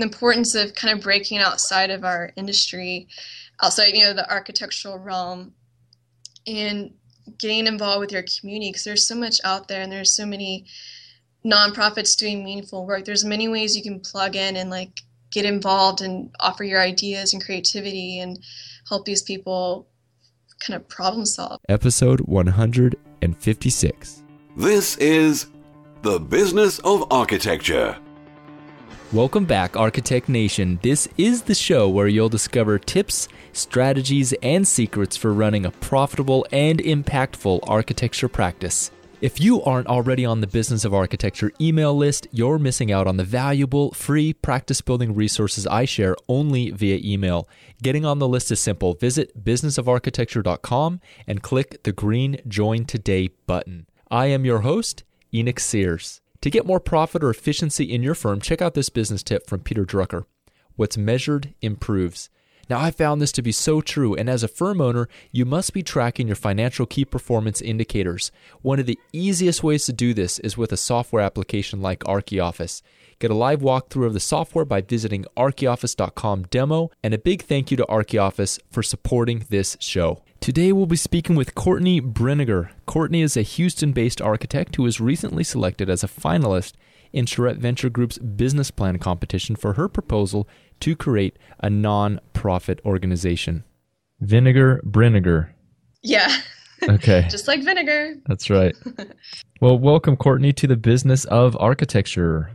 the importance of kind of breaking outside of our industry, outside you know the architectural realm, and getting involved with your community because there's so much out there and there's so many nonprofits doing meaningful work. There's many ways you can plug in and like get involved and offer your ideas and creativity and help these people kind of problem solve. Episode 156. This is The Business of Architecture. Welcome back, Architect Nation. This is the show where you'll discover tips, strategies, and secrets for running a profitable and impactful architecture practice. If you aren't already on the Business of Architecture email list, you're missing out on the valuable free practice building resources I share only via email. Getting on the list is simple. Visit businessofarchitecture.com and click the green Join Today button. I am your host, Enoch Sears. To get more profit or efficiency in your firm, check out this business tip from Peter Drucker. What's measured improves. Now, I found this to be so true, and as a firm owner, you must be tracking your financial key performance indicators. One of the easiest ways to do this is with a software application like ArchiOffice. Get a live walkthrough of the software by visiting archioffice.com demo, and a big thank you to ArchiOffice for supporting this show. Today we'll be speaking with Courtney Brinegar. Courtney is a Houston based architect who was recently selected as a finalist in Charrette Venture Group's business plan competition for her proposal to create a non profit organization. Vinegar Brinegar. Yeah. Okay. Just like vinegar. That's right. well, welcome, Courtney, to the business of architecture.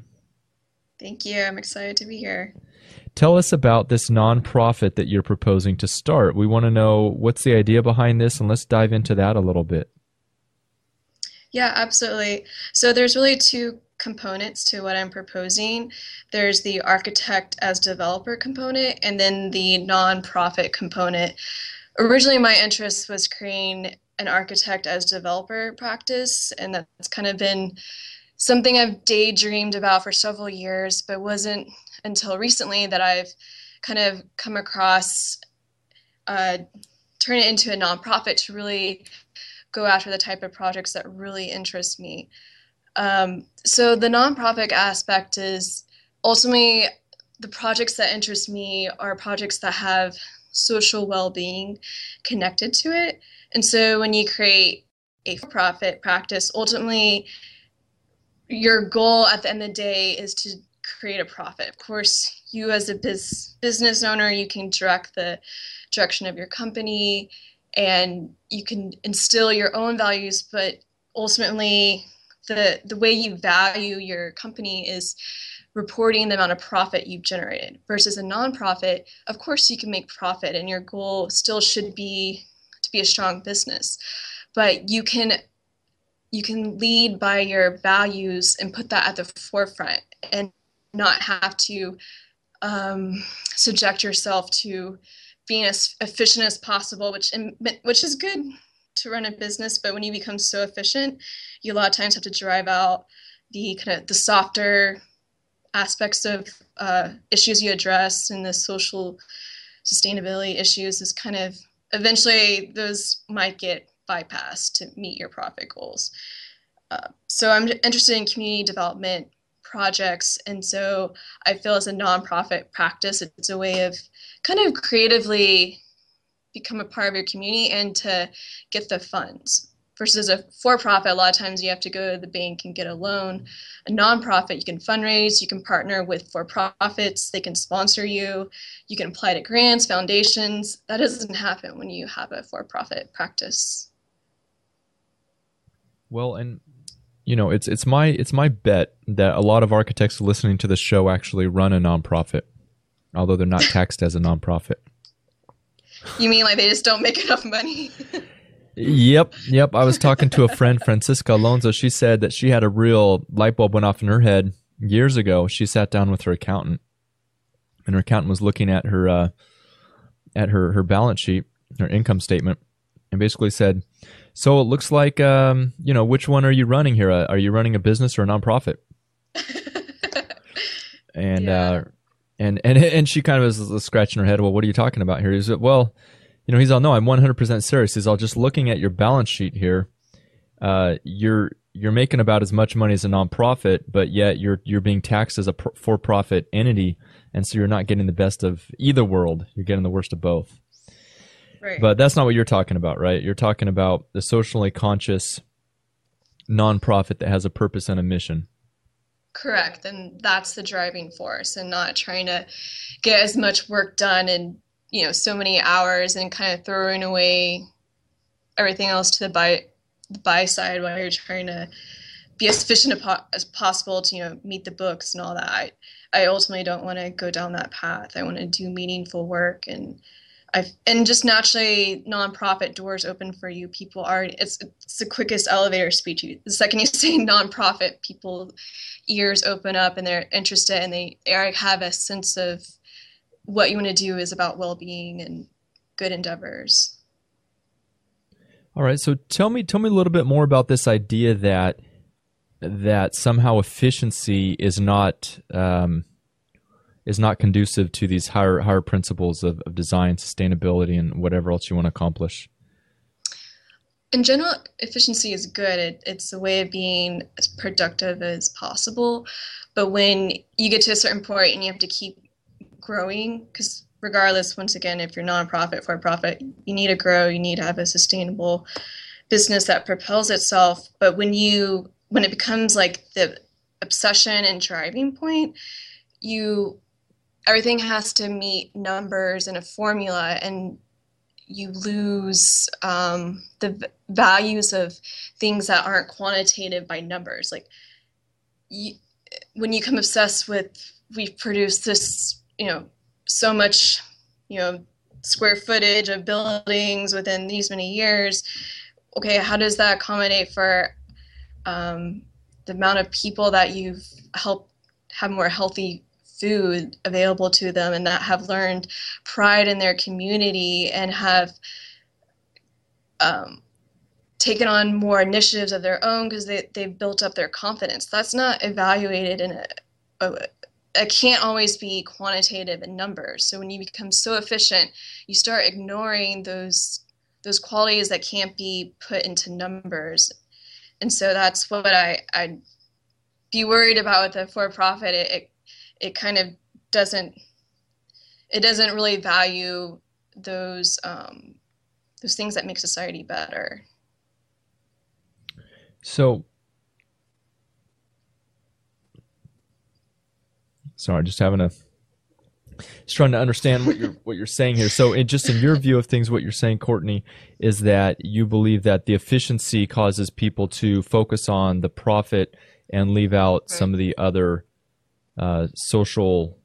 Thank you. I'm excited to be here. Tell us about this nonprofit that you're proposing to start. We want to know what's the idea behind this, and let's dive into that a little bit. Yeah, absolutely. So there's really two components to what I'm proposing. There's the architect as developer component, and then the nonprofit component. Originally, my interest was creating an architect as developer practice, and that's kind of been something I've daydreamed about for several years, but wasn't until recently that I've kind of come across uh, turn it into a nonprofit to really go after the type of projects that really interest me. Um, so the nonprofit aspect is ultimately the projects that interest me are projects that have social well-being connected to it. And so when you create a for-profit practice, ultimately your goal at the end of the day is to create a profit. Of course, you as a biz- business owner, you can direct the direction of your company and you can instill your own values, but ultimately the the way you value your company is reporting the amount of profit you've generated versus a nonprofit of course you can make profit and your goal still should be to be a strong business but you can you can lead by your values and put that at the forefront and not have to um, subject yourself to being as efficient as possible, which which is good to run a business. But when you become so efficient, you a lot of times have to drive out the kind of the softer aspects of uh, issues you address and the social sustainability issues. Is kind of eventually those might get bypassed to meet your profit goals. Uh, so I'm interested in community development projects. And so I feel as a nonprofit practice, it's a way of kind of creatively become a part of your community and to get the funds. Versus a for profit, a lot of times you have to go to the bank and get a loan. A nonprofit, you can fundraise, you can partner with for profits, they can sponsor you, you can apply to grants, foundations. That doesn't happen when you have a for profit practice. Well, and you know, it's it's my it's my bet that a lot of architects listening to the show actually run a nonprofit, although they're not taxed as a nonprofit. You mean like they just don't make enough money? yep, yep. I was talking to a friend, Francisca Alonso. She said that she had a real light bulb went off in her head years ago. She sat down with her accountant, and her accountant was looking at her uh, at her her balance sheet, her income statement, and basically said, so it looks like, um, you know, which one are you running here? Uh, are you running a business or a nonprofit? and yeah. uh, and and and she kind of was scratching her head. Well, what are you talking about here? Is it well, you know, he's all no, I'm 100 percent serious. He's all just looking at your balance sheet here. Uh, you're you're making about as much money as a nonprofit, but yet you're you're being taxed as a for-profit entity, and so you're not getting the best of either world. You're getting the worst of both. Right. But that's not what you're talking about, right? You're talking about the socially conscious nonprofit that has a purpose and a mission. Correct. And that's the driving force and not trying to get as much work done in, you know, so many hours and kind of throwing away everything else to the buy the buy side while you're trying to be as efficient as possible to, you know, meet the books and all that. I, I ultimately don't want to go down that path. I want to do meaningful work and I've, and just naturally nonprofit doors open for you. People are it's it's the quickest elevator speech. you, The second you say nonprofit, people ears open up and they're interested and they, they have a sense of what you want to do is about well-being and good endeavors. All right, so tell me tell me a little bit more about this idea that that somehow efficiency is not um, is not conducive to these higher higher principles of, of design, sustainability, and whatever else you want to accomplish? In general, efficiency is good. It, it's a way of being as productive as possible. But when you get to a certain point and you have to keep growing, because regardless, once again, if you're nonprofit for profit, you need to grow. You need to have a sustainable business that propels itself. But when you when it becomes like the obsession and driving point, you everything has to meet numbers and a formula and you lose um, the v- values of things that aren't quantitative by numbers. Like you, when you come obsessed with we've produced this you know so much you know square footage of buildings within these many years okay how does that accommodate for um, the amount of people that you've helped have more healthy food available to them and that have learned pride in their community and have um, taken on more initiatives of their own because they, they've built up their confidence. That's not evaluated in a, a it can't always be quantitative in numbers. So when you become so efficient, you start ignoring those those qualities that can't be put into numbers. And so that's what I I'd be worried about with a for profit. It, it it kind of doesn't it doesn't really value those um, those things that make society better. So, sorry, just having a just trying to understand what you're what you're saying here. So, in, just in your view of things, what you're saying, Courtney, is that you believe that the efficiency causes people to focus on the profit and leave out right. some of the other uh, social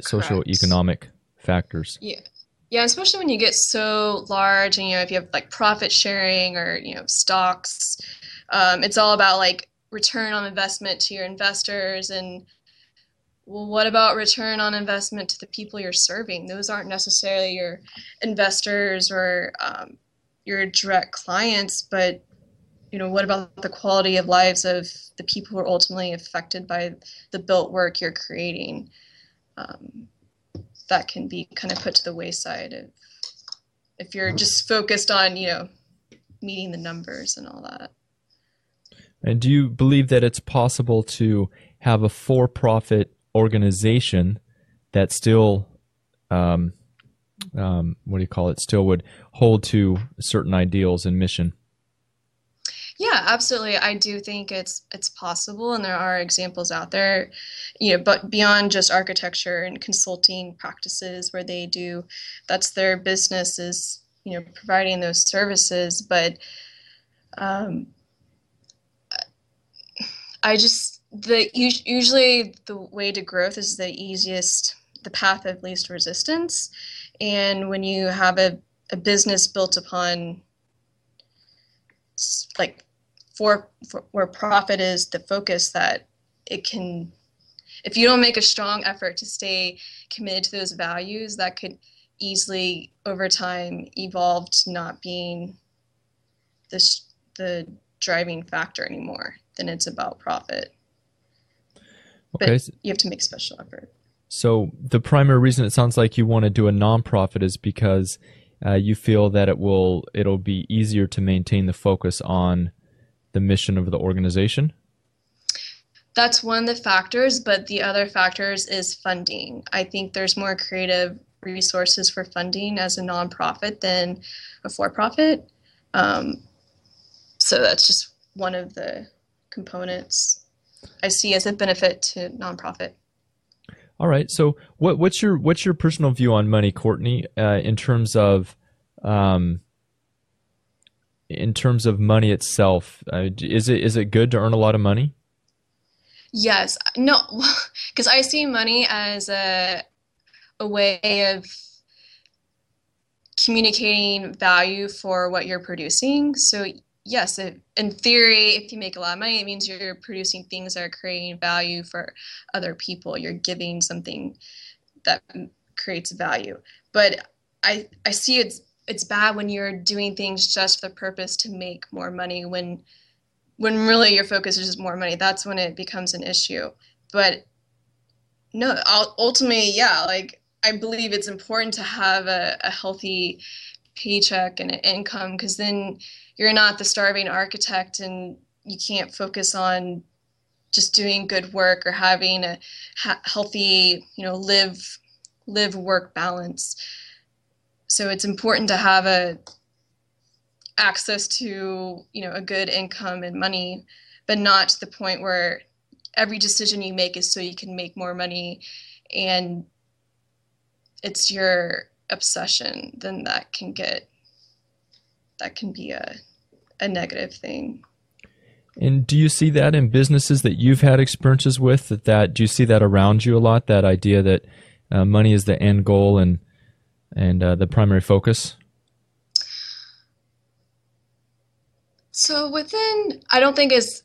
social economic factors. Yeah. Yeah, especially when you get so large and you know if you have like profit sharing or you know stocks, um, it's all about like return on investment to your investors and well, what about return on investment to the people you're serving? Those aren't necessarily your investors or um, your direct clients, but you know, what about the quality of lives of the people who are ultimately affected by the built work you're creating? Um, that can be kind of put to the wayside if, if you're just focused on, you know, meeting the numbers and all that. And do you believe that it's possible to have a for-profit organization that still, um, um, what do you call it, still would hold to certain ideals and mission? Yeah, absolutely. I do think it's it's possible, and there are examples out there, you know, but beyond just architecture and consulting practices where they do, that's their business is you know providing those services. But um, I just the usually the way to growth is the easiest, the path of least resistance, and when you have a a business built upon like for, for where profit is the focus that it can if you don't make a strong effort to stay committed to those values that could easily over time evolve to not being the, the driving factor anymore then it's about profit okay. but you have to make special effort so the primary reason it sounds like you want to do a nonprofit is because uh, you feel that it will it'll be easier to maintain the focus on the mission of the organization? That's one of the factors, but the other factors is funding. I think there's more creative resources for funding as a nonprofit than a for-profit. Um, so that's just one of the components I see as a benefit to nonprofit. All right. So, what, what's your what's your personal view on money, Courtney, uh, in terms of um, in terms of money itself? Uh, is it is it good to earn a lot of money? Yes. No, because I see money as a a way of communicating value for what you're producing. So yes, it, in theory, if you make a lot of money, it means you're producing things that are creating value for other people. You're giving something that creates value. But I I see it's it's bad when you're doing things just for the purpose to make more money when when really your focus is just more money. That's when it becomes an issue. But no, ultimately, yeah, like I believe it's important to have a, a healthy paycheck and an income because then you're not the starving architect and you can't focus on just doing good work or having a ha- healthy you know live live work balance so it's important to have a access to you know a good income and money but not to the point where every decision you make is so you can make more money and it's your obsession then that can get that can be a, a negative thing. And do you see that in businesses that you've had experiences with? That, that do you see that around you a lot? That idea that uh, money is the end goal and and uh, the primary focus. So within, I don't think it's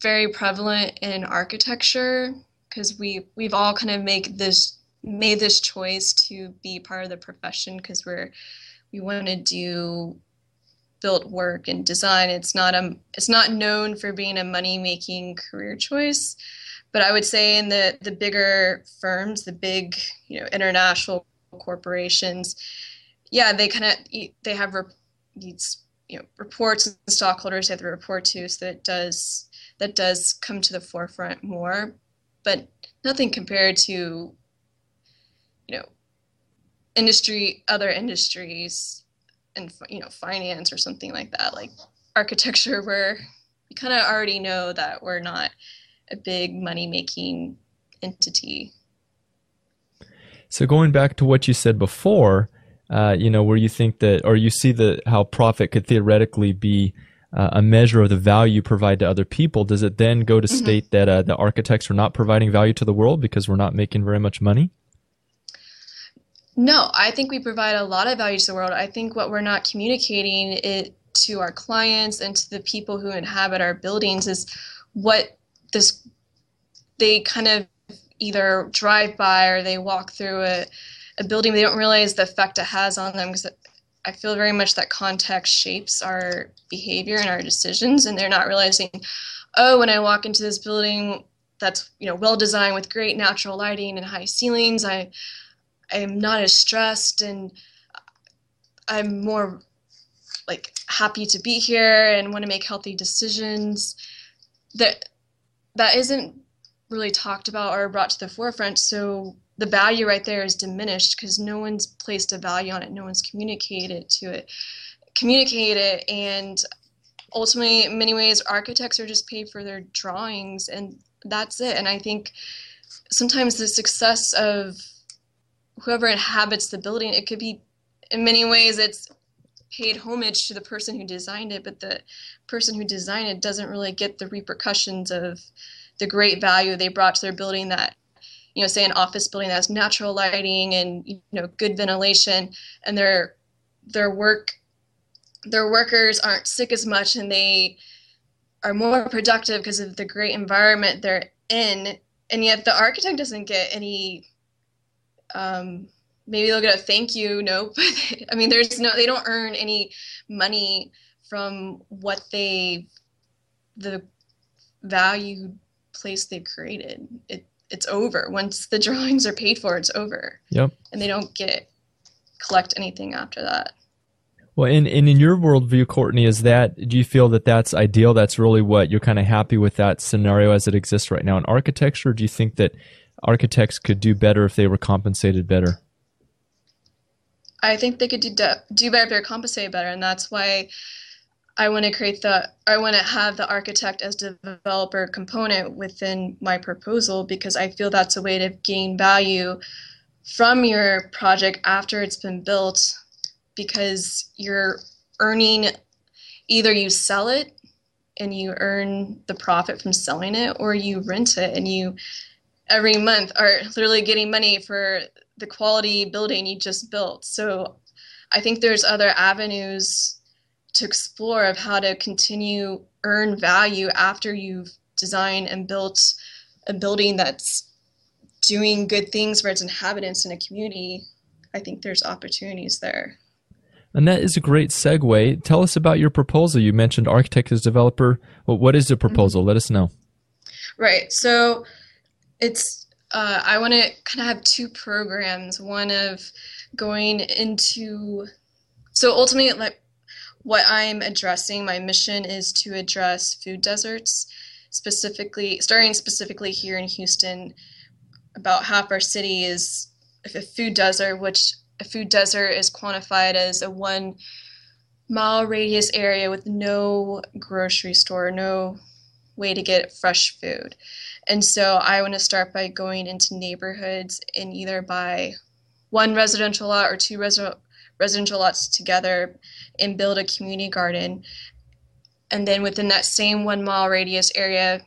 very prevalent in architecture because we we've all kind of make this made this choice to be part of the profession because we're we want to do built work and design. It's not a it's not known for being a money making career choice, but I would say in the the bigger firms, the big you know international corporations, yeah, they kind of they have these you know reports and stockholders they have to report to, so that does that does come to the forefront more, but nothing compared to you know industry other industries and you know finance or something like that like architecture where we kind of already know that we're not a big money making entity so going back to what you said before uh, you know where you think that or you see that how profit could theoretically be uh, a measure of the value you provide to other people does it then go to mm-hmm. state that uh, the architects are not providing value to the world because we're not making very much money no, I think we provide a lot of value to the world. I think what we're not communicating it to our clients and to the people who inhabit our buildings is what this they kind of either drive by or they walk through a, a building they don't realize the effect it has on them because I feel very much that context shapes our behavior and our decisions and they're not realizing oh when I walk into this building that's you know well designed with great natural lighting and high ceilings I I'm not as stressed and I'm more like happy to be here and want to make healthy decisions. That that isn't really talked about or brought to the forefront. So the value right there is diminished because no one's placed a value on it. No one's communicated to it communicate it. And ultimately in many ways architects are just paid for their drawings and that's it. And i think sometimes the success of whoever inhabits the building, it could be in many ways it's paid homage to the person who designed it, but the person who designed it doesn't really get the repercussions of the great value they brought to their building that you know say an office building that has natural lighting and you know good ventilation and their their work their workers aren't sick as much and they are more productive because of the great environment they're in and yet the architect doesn't get any um, maybe they'll get a thank you note. I mean, there's no, they don't earn any money from what they, the value place they've created. It, it's over. Once the drawings are paid for, it's over. Yep. And they don't get, collect anything after that. Well, in, in, in your worldview, Courtney, is that, do you feel that that's ideal? That's really what you're kind of happy with that scenario as it exists right now in architecture? do you think that architects could do better if they were compensated better? I think they could do, do better if they're compensated better. And that's why I want to create the I want to have the architect as developer component within my proposal because I feel that's a way to gain value from your project after it's been built because you're earning either you sell it and you earn the profit from selling it or you rent it and you every month are literally getting money for the quality building you just built. So I think there's other avenues to explore of how to continue earn value after you've designed and built a building that's doing good things for its inhabitants in a community i think there's opportunities there. And that is a great segue. Tell us about your proposal. You mentioned architect as developer. Well, what is the mm-hmm. proposal? Mm-hmm. let us know. Right. So it's uh, i want to kind of have two programs. One of going into so ultimately like what I'm addressing, my mission is to address food deserts, specifically, starting specifically here in Houston. About half our city is a food desert, which a food desert is quantified as a one mile radius area with no grocery store, no way to get fresh food. And so I want to start by going into neighborhoods and either buy one residential lot or two residential residential lots together and build a community garden. And then within that same one mile radius area,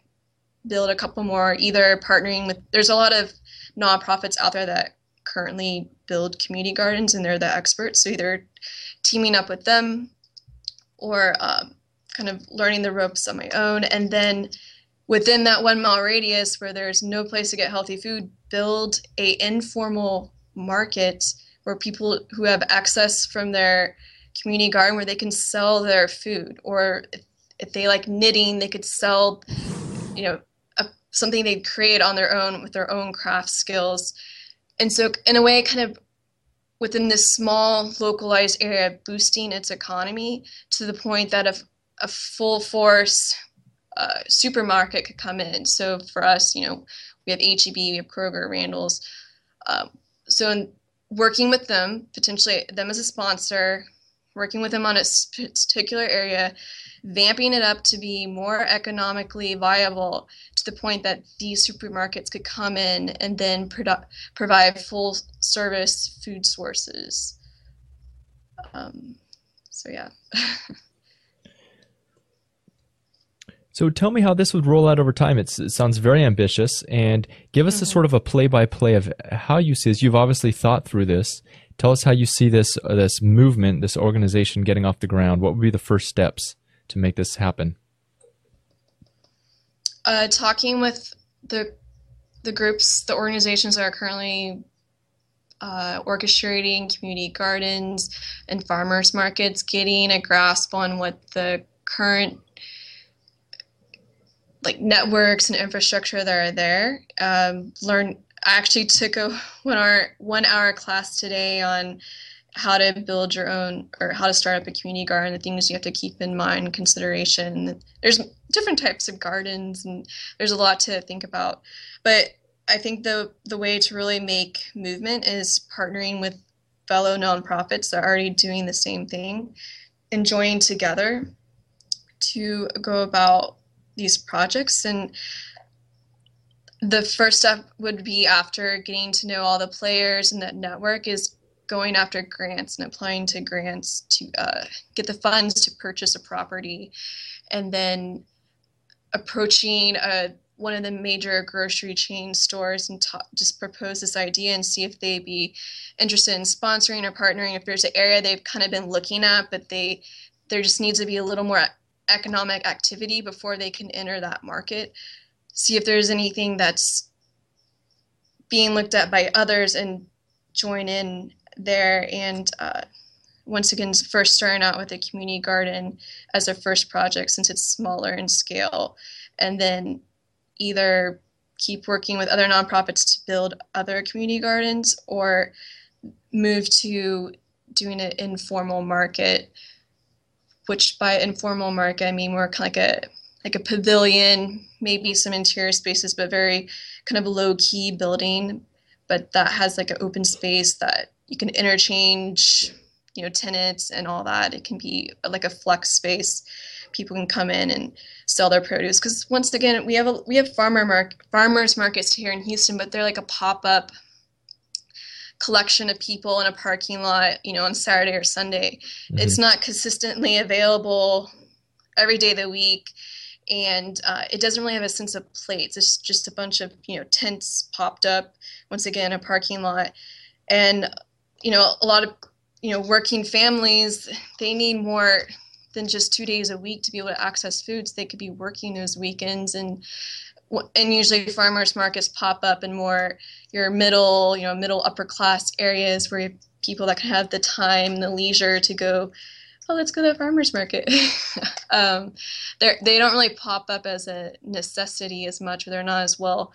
build a couple more, either partnering with, there's a lot of nonprofits out there that currently build community gardens and they're the experts. So either teaming up with them or um, kind of learning the ropes on my own. And then within that one mile radius where there's no place to get healthy food, build a informal market or people who have access from their community garden where they can sell their food or if, if they like knitting they could sell you know a, something they create on their own with their own craft skills. And so in a way kind of within this small localized area boosting its economy to the point that a, a full force uh, supermarket could come in. So for us you know we have H-E-B we have kroger randall's um, so in, working with them, potentially them as a sponsor, working with them on a particular area, vamping it up to be more economically viable to the point that these supermarkets could come in and then produ- provide full service food sources. Um, so, yeah. So tell me how this would roll out over time. It's, it sounds very ambitious, and give us mm-hmm. a sort of a play-by-play of how you see this. You've obviously thought through this. Tell us how you see this uh, this movement, this organization getting off the ground. What would be the first steps to make this happen? Uh, talking with the the groups, the organizations that are currently uh, orchestrating community gardens and farmers markets, getting a grasp on what the current like networks and infrastructure that are there. Um, learn. I actually took a one hour one hour class today on how to build your own or how to start up a community garden. The things you have to keep in mind, consideration. There's different types of gardens, and there's a lot to think about. But I think the the way to really make movement is partnering with fellow nonprofits that are already doing the same thing and joining together to go about these projects and the first step would be after getting to know all the players in that network is going after grants and applying to grants to uh, get the funds to purchase a property. And then approaching a, uh, one of the major grocery chain stores and ta- just propose this idea and see if they'd be interested in sponsoring or partnering. If there's an area they've kind of been looking at but they there just needs to be a little more economic activity before they can enter that market. See if there's anything that's being looked at by others and join in there. And uh, once again, first starting out with a community garden as a first project since it's smaller in scale. And then either keep working with other nonprofits to build other community gardens or move to doing an informal market, which by informal market I mean more kind of like a like a pavilion, maybe some interior spaces, but very kind of low key building, but that has like an open space that you can interchange, you know, tenants and all that. It can be like a flex space. People can come in and sell their produce because once again we have a we have farmer mark farmers markets here in Houston, but they're like a pop up collection of people in a parking lot, you know, on Saturday or Sunday. Mm-hmm. It's not consistently available every day of the week and uh, it doesn't really have a sense of place. It's just a bunch of you know tents popped up once again a parking lot, and you know a lot of you know working families they need more than just two days a week to be able to access foods. They could be working those weekends and and usually farmers markets pop up in more your middle you know middle upper class areas where people that can have the time the leisure to go oh, let's go to the farmer's market. um, they they don't really pop up as a necessity as much, or they're not as well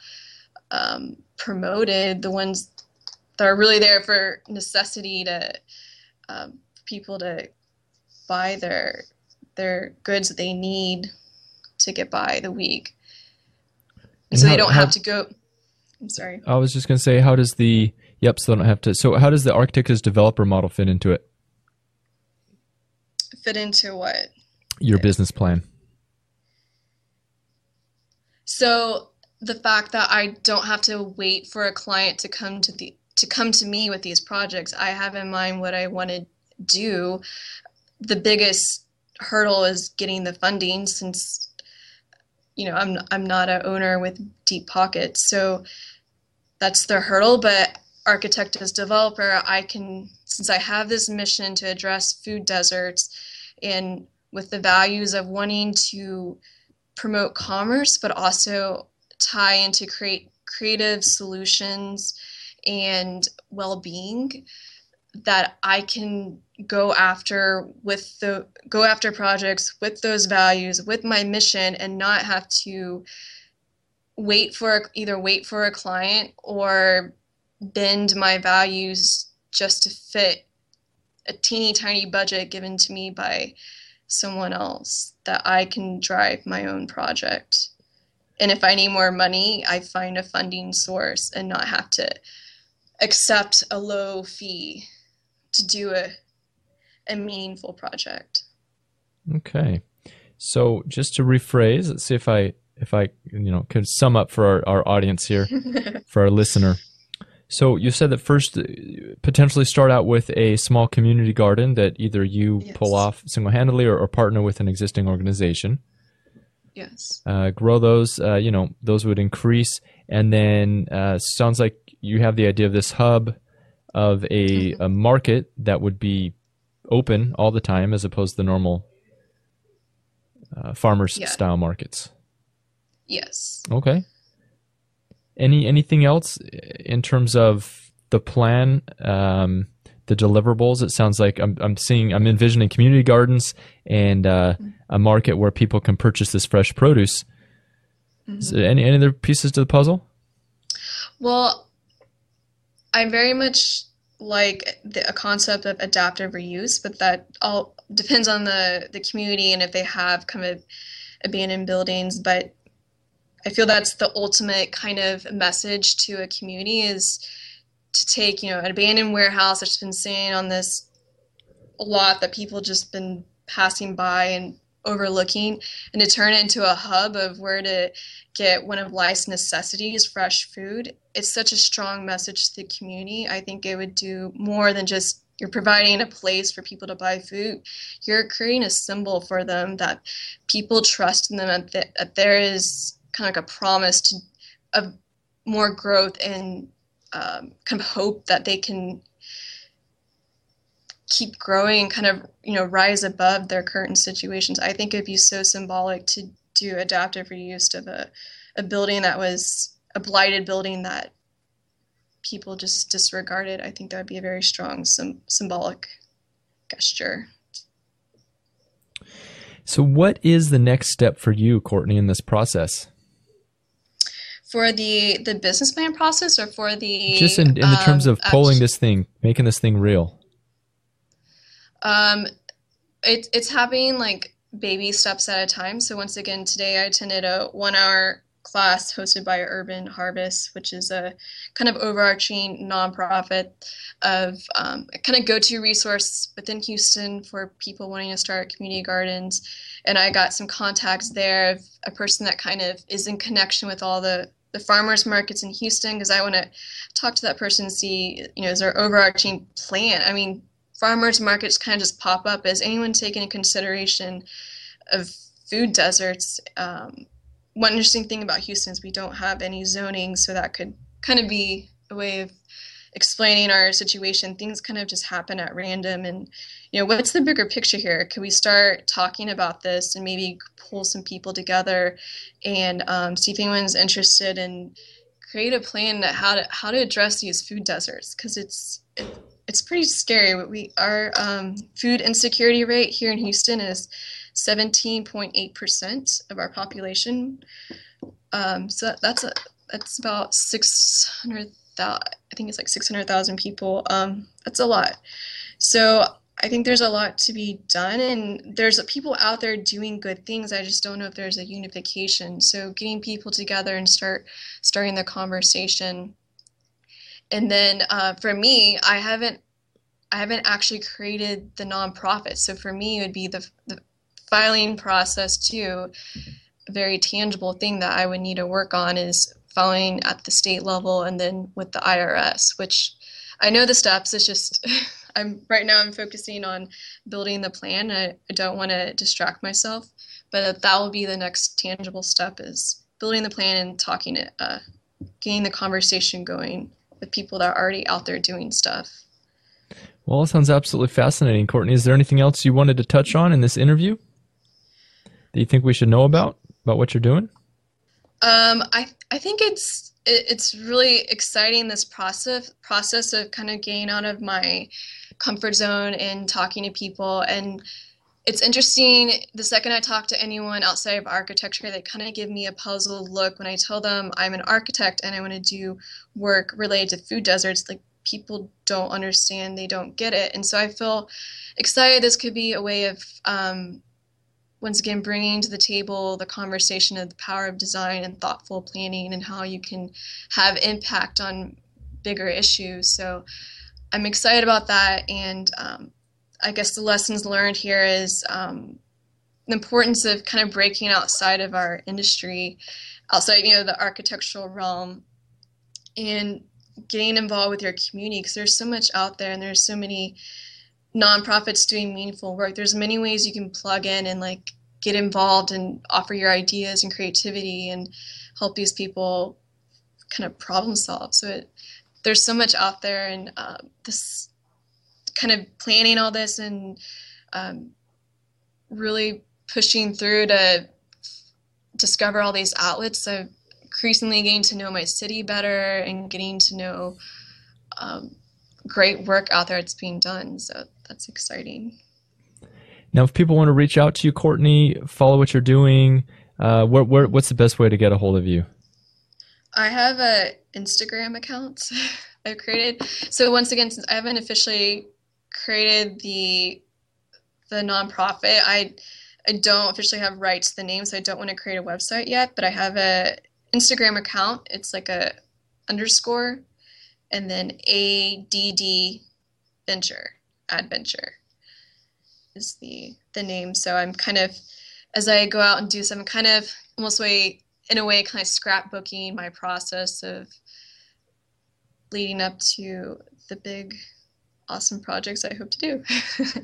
um, promoted. The ones that are really there for necessity to um, people to buy their their goods that they need to get by the week. And so how, they don't how, have to go. I'm sorry. I was just going to say, how does the yep? So they don't have to. So how does the architect as developer model fit into it? fit into what? Your business plan. So the fact that I don't have to wait for a client to come to the to come to me with these projects. I have in mind what I want to do. The biggest hurdle is getting the funding since you know I'm I'm not an owner with deep pockets. So that's the hurdle, but architect as developer, I can since I have this mission to address food deserts and with the values of wanting to promote commerce, but also tie into create creative solutions and well-being that I can go after with the go after projects with those values with my mission and not have to wait for either wait for a client or bend my values just to fit a teeny tiny budget given to me by someone else that I can drive my own project. And if I need more money, I find a funding source and not have to accept a low fee to do a a meaningful project. Okay. So just to rephrase, let's see if I if I you know could sum up for our, our audience here, for our listener. So you said that first, uh, potentially start out with a small community garden that either you yes. pull off single handedly or, or, partner with an existing organization. Yes. Uh, grow those. Uh, you know, those would increase, and then uh, sounds like you have the idea of this hub of a, mm-hmm. a market that would be open all the time, as opposed to the normal uh, farmers yeah. style markets. Yes. Okay. Any anything else in terms of the plan, um, the deliverables? It sounds like I'm I'm seeing I'm envisioning community gardens and uh, a market where people can purchase this fresh produce. Mm-hmm. any any other pieces to the puzzle? Well, I very much like the, a concept of adaptive reuse, but that all depends on the the community and if they have kind of abandoned buildings. But I feel that's the ultimate kind of message to a community is to take, you know, an abandoned warehouse that's been sitting on this lot that people just been passing by and overlooking and to turn it into a hub of where to get one of life's necessities, fresh food. It's such a strong message to the community. I think it would do more than just you're providing a place for people to buy food. You're creating a symbol for them that people trust in them, that, there is kind of like a promise to, of more growth and um, kind of hope that they can keep growing and kind of you know rise above their current situations. I think it'd be so symbolic to do adaptive reuse of a, a building that was a blighted building that people just disregarded. I think that would be a very strong sim- symbolic gesture. So, what is the next step for you, Courtney, in this process? for the the business plan process or for the just in, in the terms of um, pulling this thing making this thing real Um, it, it's happening like baby steps at a time. So once again, today I attended a one-hour class hosted by Urban Harvest, which is a kind of overarching nonprofit of um, kind of go-to resource within Houston for people wanting to start community gardens. And I got some contacts there of a person that kind of is in connection with all the the farmers markets in Houston because I want to talk to that person and see, you know, is there overarching plan? I mean, farmers markets kind of just pop up. Is anyone taking into consideration of food deserts? Um, one interesting thing about Houston is we don't have any zoning, so that could kind of be a way of explaining our situation. Things kind of just happen at random, and you know, what's the bigger picture here? Can we start talking about this and maybe pull some people together and um, see if anyone's interested in create a plan to how to how to address these food deserts because it's it, it's pretty scary. We our um, food insecurity rate here in Houston is 17.8% of our population. Um, so that, that's a, that's about 600,000. I think it's like 600,000 people. Um, that's a lot. So I think there's a lot to be done, and there's people out there doing good things. I just don't know if there's a unification. So getting people together and start starting the conversation. And then uh, for me, I haven't I haven't actually created the nonprofit. So for me, it would be the, the filing process too. A very tangible thing that I would need to work on is filing at the state level and then with the IRS, which I know the steps. It's just I'm right now I'm focusing on building the plan. I, I don't want to distract myself, but that will be the next tangible step is building the plan and talking it, uh, getting the conversation going with people that are already out there doing stuff. Well, it sounds absolutely fascinating, Courtney. Is there anything else you wanted to touch on in this interview that you think we should know about about what you're doing? Um, I I think it's it, it's really exciting this process process of kind of getting out of my comfort zone and talking to people and it's interesting the second i talk to anyone outside of architecture they kind of give me a puzzled look when i tell them i'm an architect and i want to do work related to food deserts like people don't understand, they don't get it. And so I feel excited this could be a way of, um, once again, bringing to the table the conversation of the power of design and thoughtful planning and how you can have impact on bigger issues. So I'm excited about that. And um, I guess the lessons learned here is um, the importance of kind of breaking outside of our industry, outside, you know, the architectural realm and getting involved with your community because there's so much out there and there's so many nonprofits doing meaningful work. There's many ways you can plug in and like get involved and offer your ideas and creativity and help these people kind of problem solve. So it, there's so much out there and uh, this kind of planning all this and um, really pushing through to discover all these outlets. I've increasingly getting to know my city better and getting to know um, great work out there that's being done. So that's exciting. Now, if people want to reach out to you, Courtney, follow what you're doing, uh, where, where, what's the best way to get a hold of you? I have a Instagram account I've created. So once again, since I haven't officially created the the nonprofit, I I don't officially have rights to the name, so I don't want to create a website yet. But I have a Instagram account. It's like a underscore and then ADD venture adventure is the the name. So I'm kind of as I go out and do some kind of almost way in a way kind of scrapbooking my process of leading up to the big awesome projects I hope to do.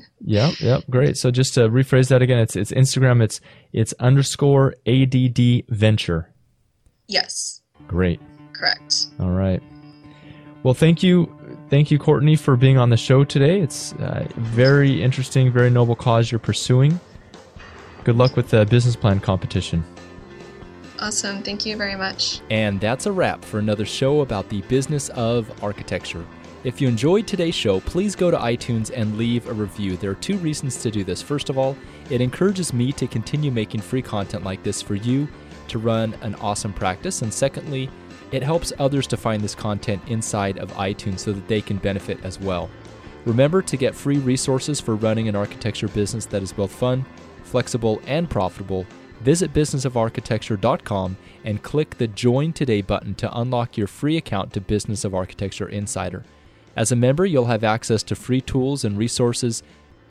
yep, yep, great. So just to rephrase that again, it's it's Instagram, it's it's underscore ADD venture. Yes. Great. Correct. All right. Well, thank you, thank you, Courtney, for being on the show today. It's uh, very interesting, very noble cause you're pursuing. Good luck with the business plan competition. Awesome. Thank you very much. And that's a wrap for another show about the business of architecture. If you enjoyed today's show, please go to iTunes and leave a review. There are two reasons to do this. First of all, it encourages me to continue making free content like this for you to run an awesome practice. And secondly, it helps others to find this content inside of iTunes so that they can benefit as well. Remember to get free resources for running an architecture business that is both fun, flexible, and profitable. Visit businessofarchitecture.com and click the Join Today button to unlock your free account to Business of Architecture Insider. As a member, you'll have access to free tools and resources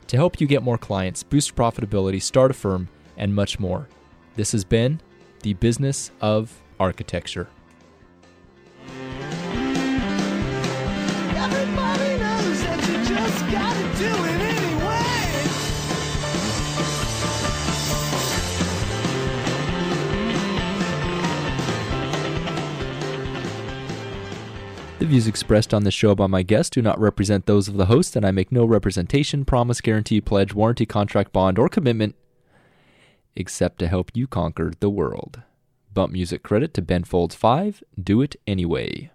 to help you get more clients, boost profitability, start a firm, and much more. This has been the Business of Architecture. Everybody knows that you just gotta do it The views expressed on this show by my guests do not represent those of the host, and I make no representation, promise, guarantee, pledge, warranty, contract, bond, or commitment except to help you conquer the world. Bump music credit to Ben Folds 5, Do It Anyway.